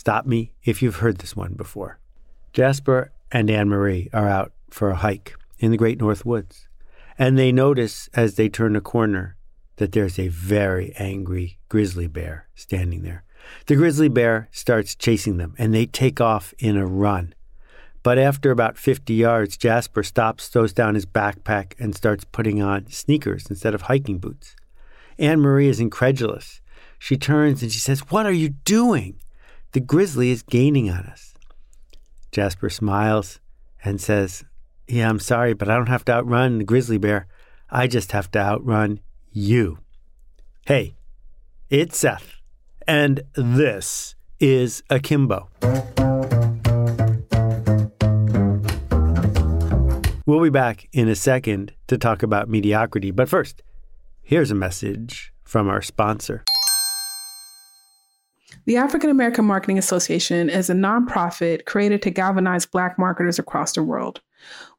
Stop me if you've heard this one before. Jasper and Anne Marie are out for a hike in the Great North Woods, and they notice as they turn a corner that there's a very angry grizzly bear standing there. The grizzly bear starts chasing them, and they take off in a run. But after about 50 yards, Jasper stops, throws down his backpack, and starts putting on sneakers instead of hiking boots. Anne Marie is incredulous. She turns and she says, What are you doing? The grizzly is gaining on us. Jasper smiles and says, Yeah, I'm sorry, but I don't have to outrun the grizzly bear. I just have to outrun you. Hey, it's Seth, and this is Akimbo. We'll be back in a second to talk about mediocrity, but first, here's a message from our sponsor. The African American Marketing Association is a nonprofit created to galvanize Black marketers across the world.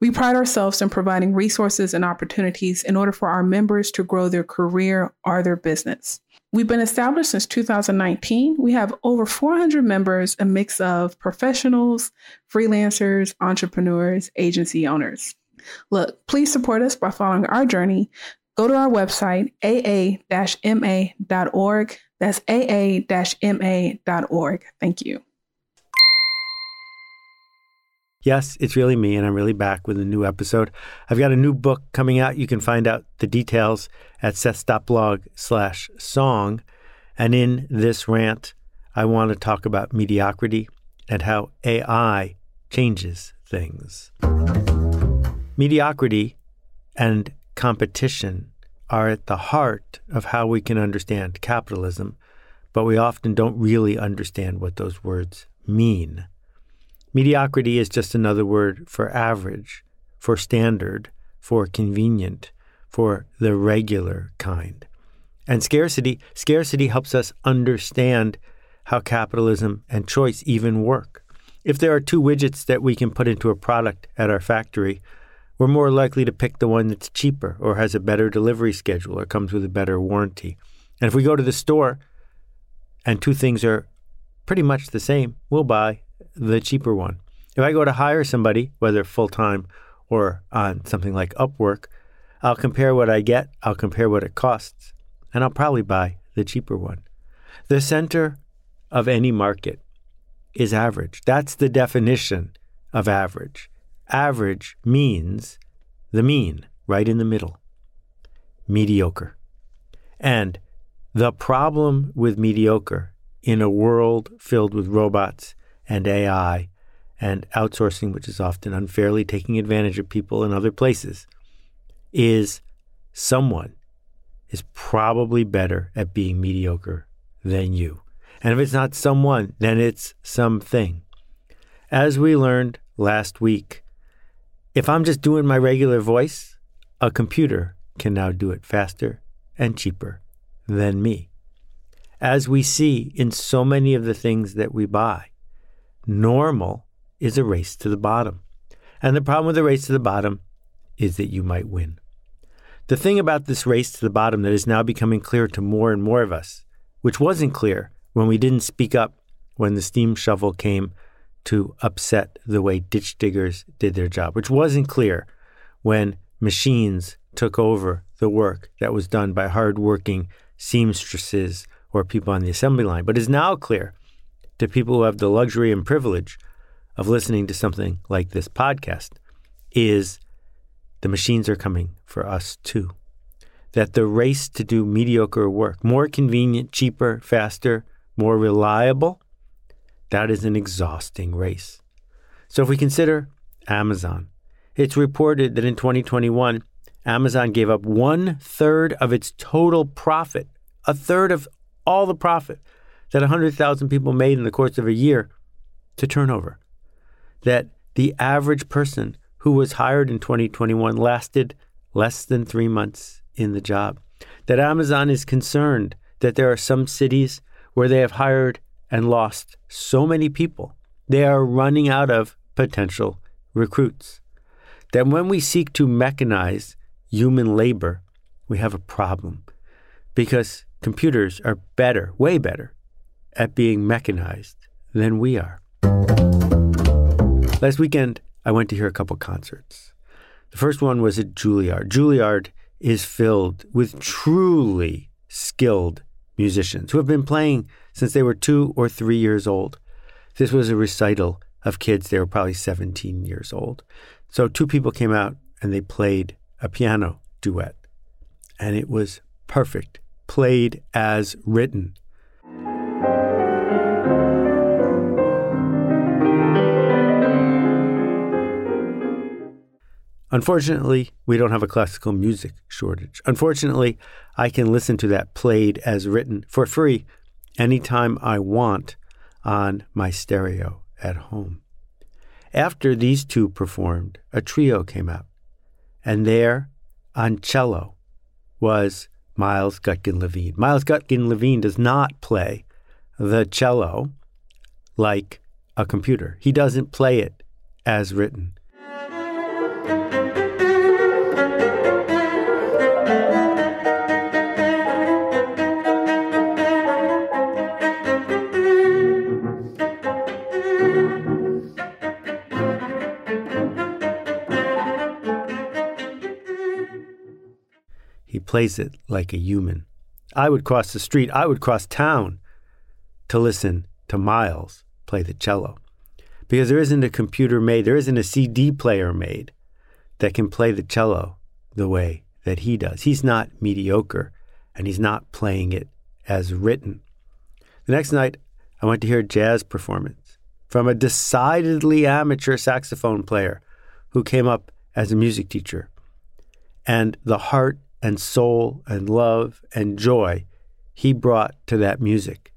We pride ourselves in providing resources and opportunities in order for our members to grow their career or their business. We've been established since 2019. We have over 400 members, a mix of professionals, freelancers, entrepreneurs, agency owners. Look, please support us by following our journey. Go to our website, aa-ma.org. That's aa-ma.org. Thank you. Yes, it's really me, and I'm really back with a new episode. I've got a new book coming out. You can find out the details at seths.blog slash song. And in this rant, I want to talk about mediocrity and how AI changes things. Mediocrity and competition are at the heart of how we can understand capitalism, but we often don't really understand what those words mean. Mediocrity is just another word for average, for standard, for convenient, for the regular kind. And scarcity, scarcity helps us understand how capitalism and choice even work. If there are two widgets that we can put into a product at our factory, we're more likely to pick the one that's cheaper or has a better delivery schedule or comes with a better warranty. And if we go to the store and two things are pretty much the same, we'll buy the cheaper one. If I go to hire somebody, whether full time or on something like Upwork, I'll compare what I get, I'll compare what it costs, and I'll probably buy the cheaper one. The center of any market is average. That's the definition of average. Average means the mean, right in the middle. Mediocre. And the problem with mediocre in a world filled with robots and AI and outsourcing, which is often unfairly taking advantage of people in other places, is someone is probably better at being mediocre than you. And if it's not someone, then it's something. As we learned last week, if I'm just doing my regular voice, a computer can now do it faster and cheaper than me. As we see in so many of the things that we buy, normal is a race to the bottom. And the problem with the race to the bottom is that you might win. The thing about this race to the bottom that is now becoming clear to more and more of us, which wasn't clear when we didn't speak up when the steam shovel came to upset the way ditch diggers did their job, which wasn't clear when machines took over the work that was done by hardworking seamstresses or people on the assembly line, but is now clear to people who have the luxury and privilege of listening to something like this podcast is the machines are coming for us too. That the race to do mediocre work, more convenient, cheaper, faster, more reliable, that is an exhausting race. So if we consider Amazon, it's reported that in 2021, Amazon gave up one third of its total profit, a third of all the profit that 100,000 people made in the course of a year to turnover that the average person who was hired in 2021 lasted less than three months in the job. That Amazon is concerned that there are some cities where they have hired and lost so many people, they are running out of potential recruits. That when we seek to mechanize human labor, we have a problem because computers are better, way better, at being mechanized than we are. Last weekend, I went to hear a couple concerts. The first one was at Juilliard. Juilliard is filled with truly skilled musicians who have been playing since they were two or three years old. This was a recital of kids, they were probably 17 years old. So two people came out and they played a piano duet, and it was perfect, played as written. Unfortunately, we don't have a classical music shortage. Unfortunately, I can listen to that played as written for free anytime I want on my stereo at home. After these two performed, a trio came out, and there on cello was Miles Gutkin Levine. Miles Gutkin Levine does not play the cello like a computer, he doesn't play it as written. Plays it like a human. I would cross the street, I would cross town to listen to Miles play the cello. Because there isn't a computer made, there isn't a CD player made that can play the cello the way that he does. He's not mediocre and he's not playing it as written. The next night, I went to hear a jazz performance from a decidedly amateur saxophone player who came up as a music teacher. And the heart and soul and love and joy he brought to that music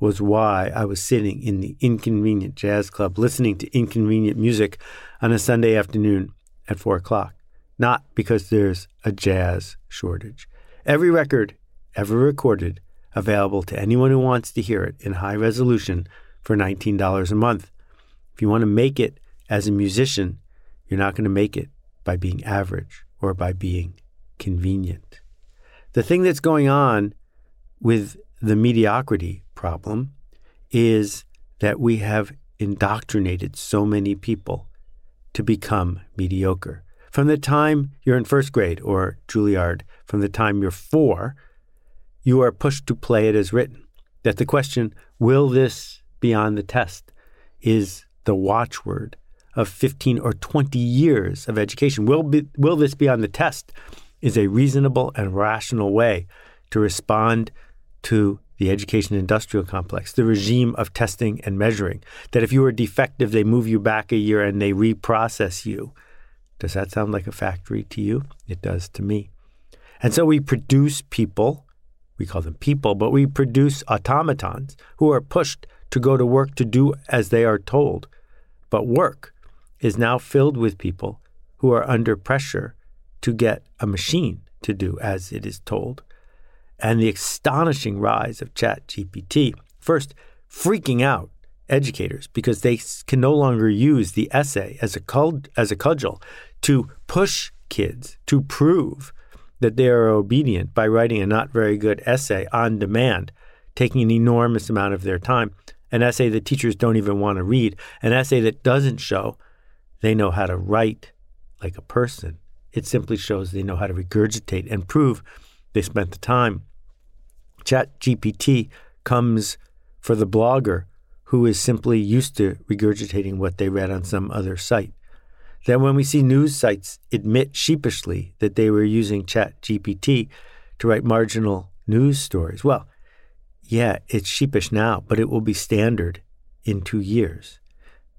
was why I was sitting in the Inconvenient Jazz Club listening to inconvenient music on a Sunday afternoon at four o'clock. Not because there's a jazz shortage. Every record ever recorded available to anyone who wants to hear it in high resolution for $19 a month. If you want to make it as a musician, you're not going to make it by being average or by being convenient. The thing that's going on with the mediocrity problem is that we have indoctrinated so many people to become mediocre. From the time you're in first grade or Juilliard, from the time you're four, you are pushed to play it as written. That the question, will this be on the test, is the watchword of 15 or 20 years of education. Will, be, will this be on the test? Is a reasonable and rational way to respond to the education industrial complex, the regime of testing and measuring, that if you are defective, they move you back a year and they reprocess you. Does that sound like a factory to you? It does to me. And so we produce people, we call them people, but we produce automatons who are pushed to go to work to do as they are told. But work is now filled with people who are under pressure to get a machine to do as it is told. And the astonishing rise of ChatGPT, first freaking out educators because they can no longer use the essay as a, cud- as a cudgel to push kids to prove that they are obedient by writing a not very good essay on demand, taking an enormous amount of their time, an essay that teachers don't even want to read, an essay that doesn't show they know how to write like a person it simply shows they know how to regurgitate and prove they spent the time. Chat GPT comes for the blogger who is simply used to regurgitating what they read on some other site. Then, when we see news sites admit sheepishly that they were using Chat GPT to write marginal news stories, well, yeah, it's sheepish now, but it will be standard in two years.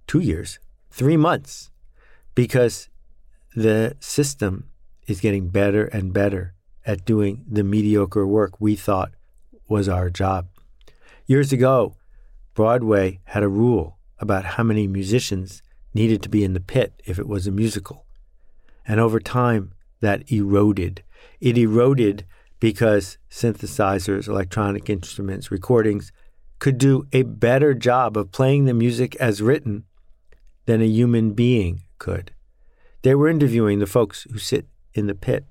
Two years, three months, because the system is getting better and better at doing the mediocre work we thought was our job. Years ago, Broadway had a rule about how many musicians needed to be in the pit if it was a musical. And over time, that eroded. It eroded because synthesizers, electronic instruments, recordings could do a better job of playing the music as written than a human being could. They were interviewing the folks who sit in the pit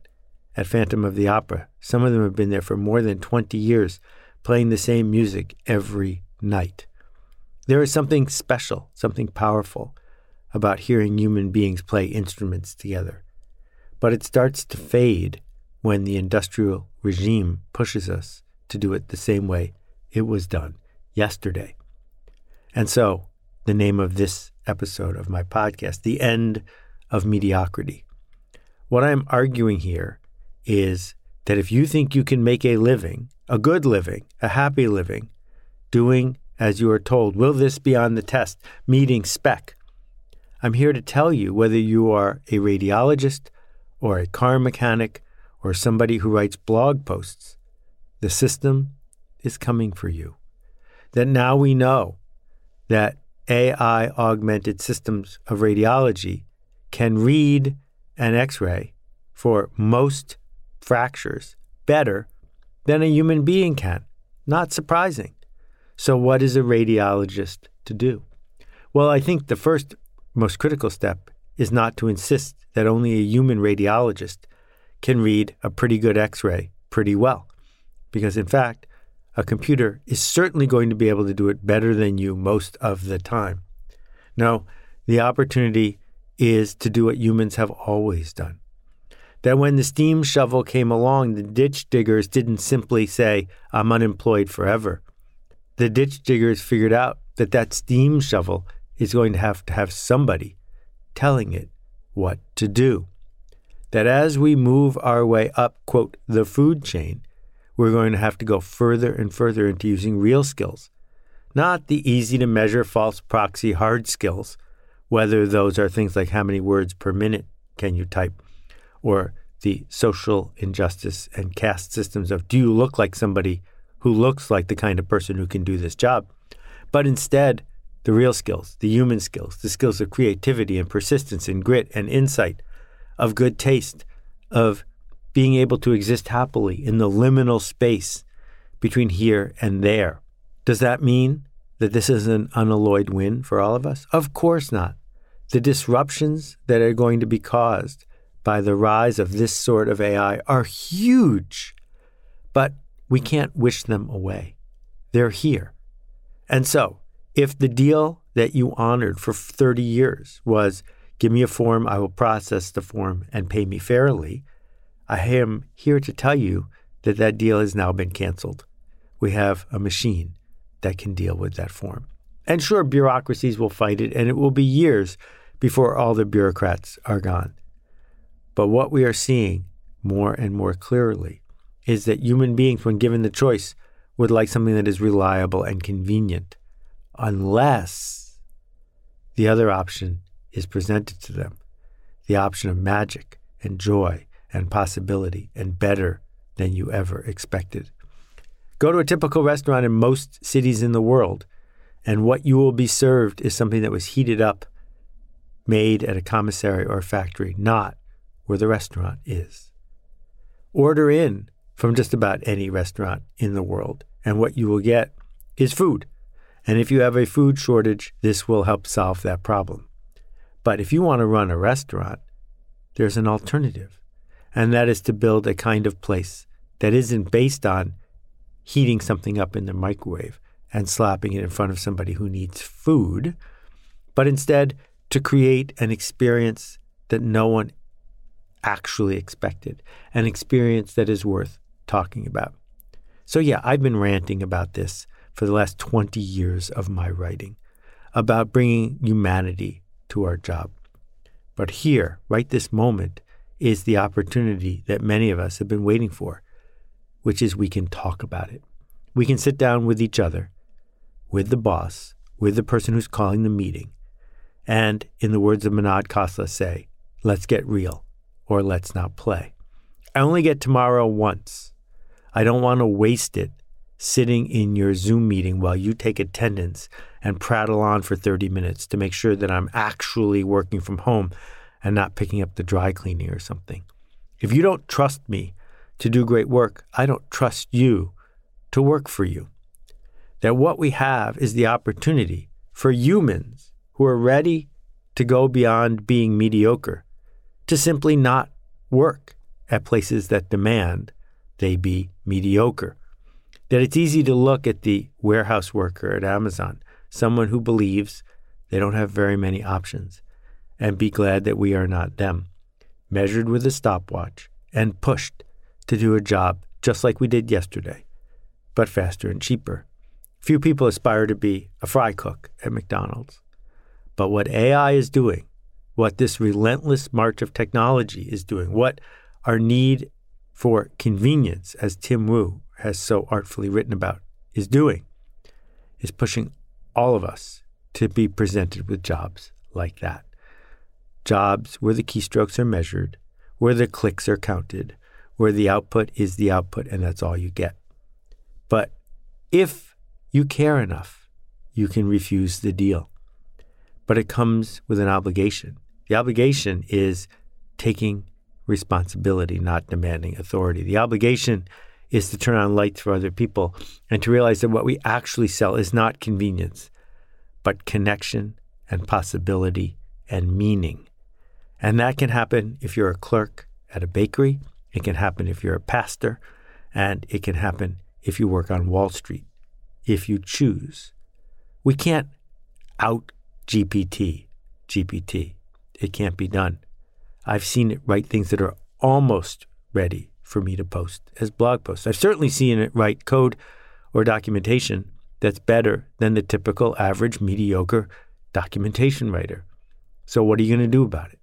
at Phantom of the Opera. Some of them have been there for more than 20 years, playing the same music every night. There is something special, something powerful about hearing human beings play instruments together. But it starts to fade when the industrial regime pushes us to do it the same way it was done yesterday. And so, the name of this episode of my podcast, The End of Mediocrity. What I'm arguing here is that if you think you can make a living, a good living, a happy living, doing as you are told, will this be on the test, meeting spec? I'm here to tell you whether you are a radiologist or a car mechanic or somebody who writes blog posts, the system is coming for you. That now we know that AI augmented systems of radiology can read an x ray for most fractures better than a human being can. Not surprising. So, what is a radiologist to do? Well, I think the first most critical step is not to insist that only a human radiologist can read a pretty good x ray pretty well. Because, in fact, a computer is certainly going to be able to do it better than you most of the time. No, the opportunity is to do what humans have always done. That when the steam shovel came along, the ditch diggers didn't simply say, I'm unemployed forever. The ditch diggers figured out that that steam shovel is going to have to have somebody telling it what to do. That as we move our way up, quote, the food chain, we're going to have to go further and further into using real skills, not the easy to measure false proxy hard skills, whether those are things like how many words per minute can you type, or the social injustice and caste systems of do you look like somebody who looks like the kind of person who can do this job, but instead, the real skills, the human skills, the skills of creativity and persistence and grit and insight, of good taste, of being able to exist happily in the liminal space between here and there. Does that mean that this is an unalloyed win for all of us? Of course not. The disruptions that are going to be caused by the rise of this sort of AI are huge, but we can't wish them away. They're here. And so, if the deal that you honored for 30 years was give me a form, I will process the form and pay me fairly, I am here to tell you that that deal has now been canceled. We have a machine that can deal with that form. And sure, bureaucracies will fight it, and it will be years before all the bureaucrats are gone. But what we are seeing more and more clearly is that human beings, when given the choice, would like something that is reliable and convenient, unless the other option is presented to them the option of magic and joy and possibility and better than you ever expected. Go to a typical restaurant in most cities in the world, and what you will be served is something that was heated up, made at a commissary or a factory, not where the restaurant is. Order in from just about any restaurant in the world, and what you will get is food. And if you have a food shortage, this will help solve that problem. But if you want to run a restaurant, there's an alternative and that is to build a kind of place that isn't based on heating something up in the microwave and slapping it in front of somebody who needs food, but instead to create an experience that no one actually expected, an experience that is worth talking about. So, yeah, I've been ranting about this for the last 20 years of my writing, about bringing humanity to our job. But here, right this moment, is the opportunity that many of us have been waiting for, which is we can talk about it. We can sit down with each other, with the boss, with the person who's calling the meeting, and, in the words of Mahan Khalsa, say, let's get real or let's not play. I only get tomorrow once. I don't want to waste it sitting in your Zoom meeting while you take attendance and prattle on for 30 minutes to make sure that I'm actually working from home and not picking up the dry cleaning or something. If you don't trust me to do great work, I don't trust you to work for you. That what we have is the opportunity for humans who are ready to go beyond being mediocre to simply not work at places that demand they be mediocre. That it's easy to look at the warehouse worker at Amazon someone who believes they don't have very many options, and be glad that we are not them, measured with a stopwatch and pushed to do a job just like we did yesterday, but faster and cheaper. Few people aspire to be a fry cook at McDonald's. But what AI is doing, what this relentless march of technology is doing, what our need for convenience, as Tim Wu has so artfully written about, is doing, is pushing all of us to be presented with jobs like that. Jobs where the keystrokes are measured, where the clicks are counted, where the output is the output, and that's all you get. But if you care enough, you can refuse the deal. But it comes with an obligation. The obligation is taking responsibility, not demanding authority. The obligation is to turn on lights for other people and to realize that what we actually sell is not convenience, but connection and possibility and meaning. And that can happen if you're a clerk at a bakery, it can happen if you're a pastor, and it can happen if you work on Wall Street, if you choose. We can't out GPT, GPT. It can't be done. I've seen it write things that are almost ready for me to post as blog posts. I've certainly seen it write code or documentation that's better than the typical average mediocre documentation writer. So, what are you going to do about it?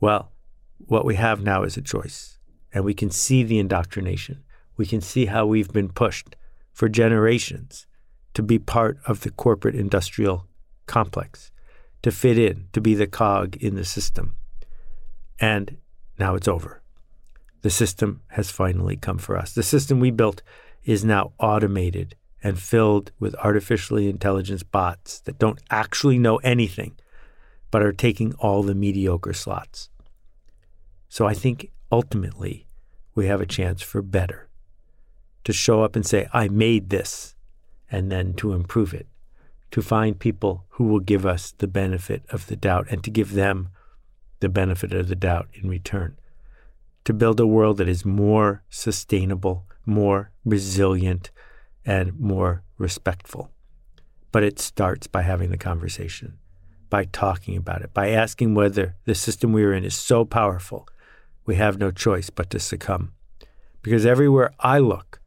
Well, what we have now is a choice, and we can see the indoctrination. We can see how we've been pushed for generations to be part of the corporate industrial complex, to fit in, to be the cog in the system. And now it's over. The system has finally come for us. The system we built is now automated and filled with artificially intelligent bots that don't actually know anything, but are taking all the mediocre slots. So I think ultimately we have a chance for better. To show up and say, I made this, and then to improve it, to find people who will give us the benefit of the doubt and to give them the benefit of the doubt in return, to build a world that is more sustainable, more resilient, and more respectful. But it starts by having the conversation, by talking about it, by asking whether the system we are in is so powerful we have no choice but to succumb. Because everywhere I look,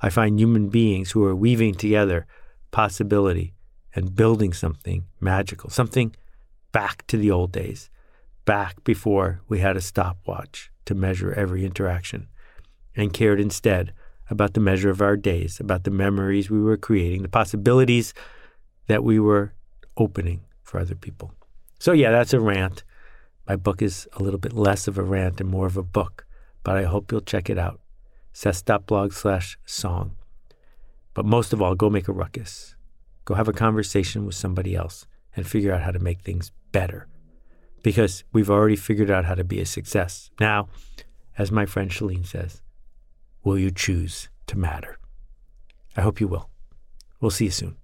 I find human beings who are weaving together possibility and building something magical, something back to the old days, back before we had a stopwatch to measure every interaction, and cared instead about the measure of our days, about the memories we were creating, the possibilities that we were opening for other people. So, yeah, that's a rant. My book is a little bit less of a rant and more of a book, but I hope you'll check it out seths.blog slash song. But most of all, go make a ruckus. Go have a conversation with somebody else and figure out how to make things better. Because we've already figured out how to be a success. Now, as my friend Shalene says, will you choose to matter? I hope you will. We'll see you soon.